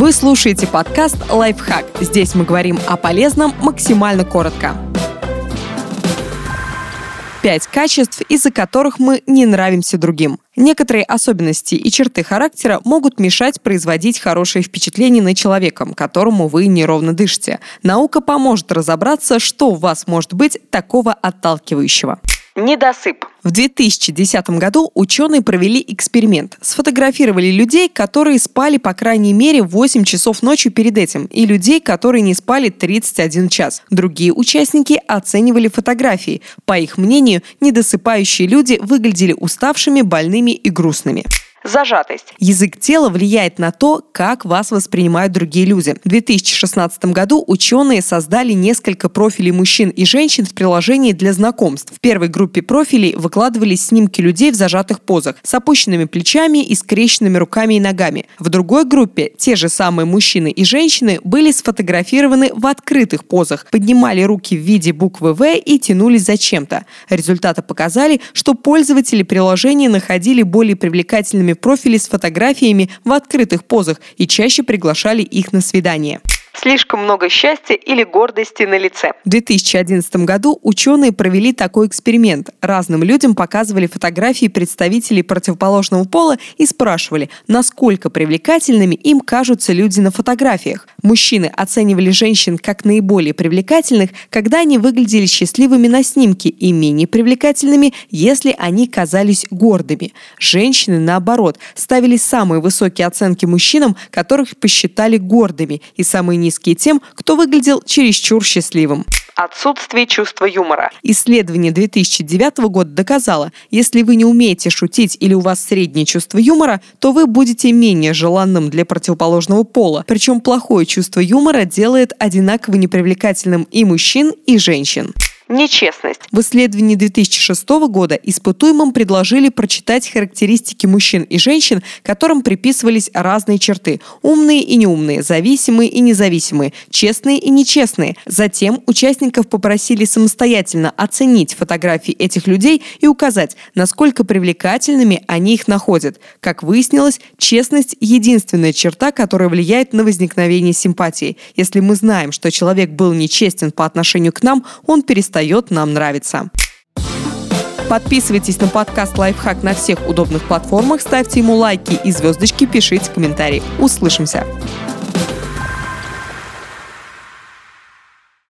Вы слушаете подкаст «Лайфхак». Здесь мы говорим о полезном максимально коротко. Пять качеств, из-за которых мы не нравимся другим. Некоторые особенности и черты характера могут мешать производить хорошее впечатление на человека, которому вы неровно дышите. Наука поможет разобраться, что у вас может быть такого отталкивающего. Недосып. В 2010 году ученые провели эксперимент. Сфотографировали людей, которые спали по крайней мере 8 часов ночью перед этим, и людей, которые не спали 31 час. Другие участники оценивали фотографии. По их мнению, недосыпающие люди выглядели уставшими, больными и грустными. Зажатость. Язык тела влияет на то, как вас воспринимают другие люди. В 2016 году ученые создали несколько профилей мужчин и женщин в приложении для знакомств. В первой группе профилей выкладывались снимки людей в зажатых позах, с опущенными плечами и скрещенными руками и ногами. В другой группе те же самые мужчины и женщины были сфотографированы в открытых позах, поднимали руки в виде буквы «В» и тянулись за чем-то. Результаты показали, что пользователи приложения находили более привлекательными профили с фотографиями в открытых позах и чаще приглашали их на свидание слишком много счастья или гордости на лице. В 2011 году ученые провели такой эксперимент. Разным людям показывали фотографии представителей противоположного пола и спрашивали, насколько привлекательными им кажутся люди на фотографиях. Мужчины оценивали женщин как наиболее привлекательных, когда они выглядели счастливыми на снимке и менее привлекательными, если они казались гордыми. Женщины, наоборот, ставили самые высокие оценки мужчинам, которых посчитали гордыми, и самые низкие тем, кто выглядел чересчур счастливым отсутствие чувства юмора. Исследование 2009 года доказало, если вы не умеете шутить или у вас среднее чувство юмора, то вы будете менее желанным для противоположного пола. Причем плохое чувство юмора делает одинаково непривлекательным и мужчин, и женщин нечестность. В исследовании 2006 года испытуемым предложили прочитать характеристики мужчин и женщин, которым приписывались разные черты – умные и неумные, зависимые и независимые, честные и нечестные. Затем участников попросили самостоятельно оценить фотографии этих людей и указать, насколько привлекательными они их находят. Как выяснилось, честность – единственная черта, которая влияет на возникновение симпатии. Если мы знаем, что человек был нечестен по отношению к нам, он перестает перестает нам нравиться. Подписывайтесь на подкаст «Лайфхак» на всех удобных платформах, ставьте ему лайки и звездочки, пишите комментарии. Услышимся!